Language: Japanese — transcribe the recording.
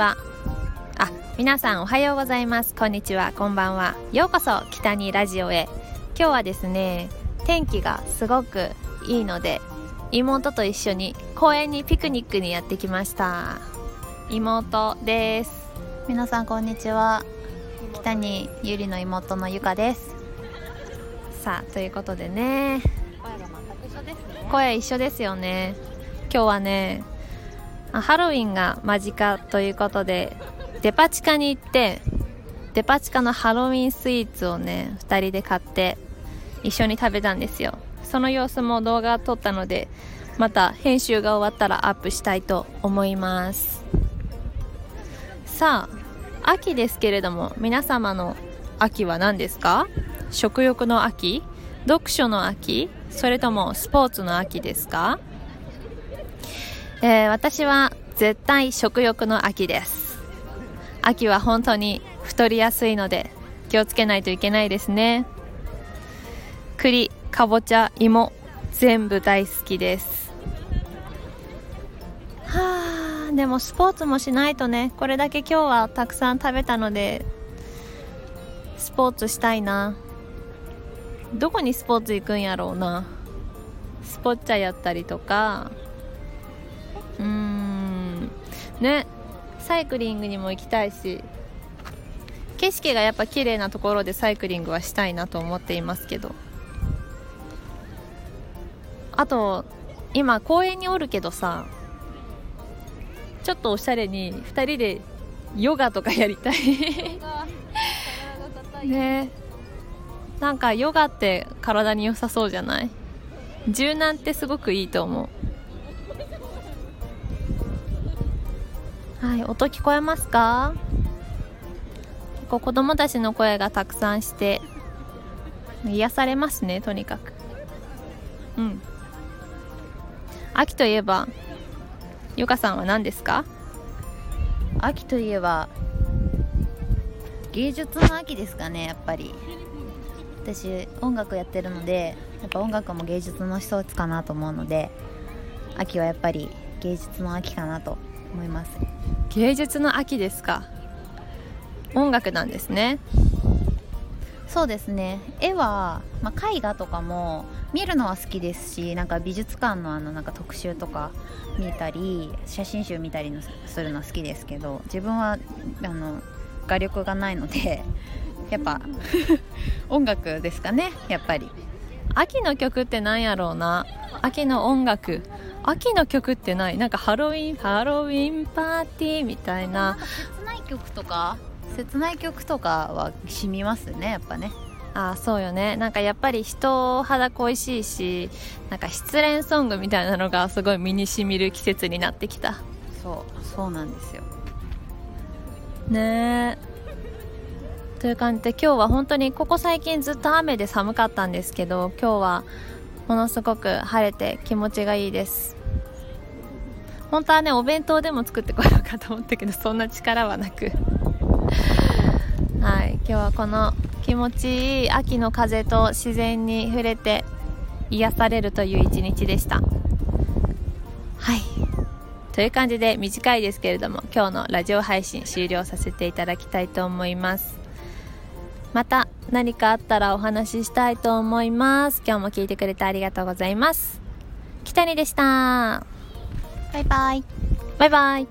はあ皆さんおはようございます。こんにちは。こんばんは。ようこそ北にラジオへ。今日はですね天気がすごくいいので妹と一緒に公園にピクニックにやってきました。妹です。皆さんこんにちは。北にゆりの妹のゆかです。さあということでね。声一緒ですよね。今日はねハロウィンが間近ということでデパ地下に行ってデパ地下のハロウィンスイーツをね2人で買って一緒に食べたんですよ。その様子も動画撮ったのでまた編集が終わったらアップしたいと思います。さあ秋ですけれども皆様の秋は何ですか？食欲の秋？読書の秋？それともスポーツの秋ですか？えー、私は絶対食欲の秋です。秋は本当に太りやすいので気をつけないといけないですね。栗かぼちゃ芋全部大好きです。はあでもスポーツもしないとねこれだけ今日はたくさん食べたのでスポーツしたいな。どこにスポーツ行くんやろうな。スポッチャやったりとか。ね。サイクリングにも行きたいし。景色がやっぱ綺麗なところでサイクリングはしたいなと思っていますけど。あと今公園におるけどさちょっとおしゃれに2人でヨガとかやりたい。ね。なんかヨガって体に良さそうじゃない？柔軟ってすごくいいと思うはい音聞こえますか？結構子供たちの声がたくさんして癒されますねとにかく。うん。秋といえばゆかさんは何ですか？秋といえば芸術の秋ですかねやっぱり。私音楽やってるのでやっぱ音楽も芸術の一つかなと思うので秋はやっぱり芸術の秋かなと思います。芸術の秋ですか？音楽なんですね。そうですね。絵は、まあ、絵画とかも見るのは好きですしなんか美術館のあのなんか特集とか見たり写真集見たりするの好きですけど自分はあの画力がないので やっぱ 音楽ですかねやっぱり。秋の曲って何やろうな？秋の音楽秋の曲ってない？なんかハロウィンハロウィンパーティーみたいな。切ない曲とか？切ない曲とかは染みますねやっぱね。あそうよね。なんかやっぱり人肌恋しいしなんか失恋ソングみたいなのがすごい身にしみる季節になってきた。そうそうなんですよ。ねえという感じで今日は本当にここ最近ずっと雨で寒かったんですけど今日はものすごく晴れて気持ちがいいです。本当はねお弁当でも作ってこようかと思ったけどそんな力はなく。はい今日はこの気持ちいい秋の風と自然に触れて癒されるという一日でした。はいという感じで短いですけれども今日のラジオ配信終了させていただきたいと思います。また何かあったらお話ししたいと思います。今日も聞いてくれてありがとうございます。北にでした。バイバイ。バイバイ。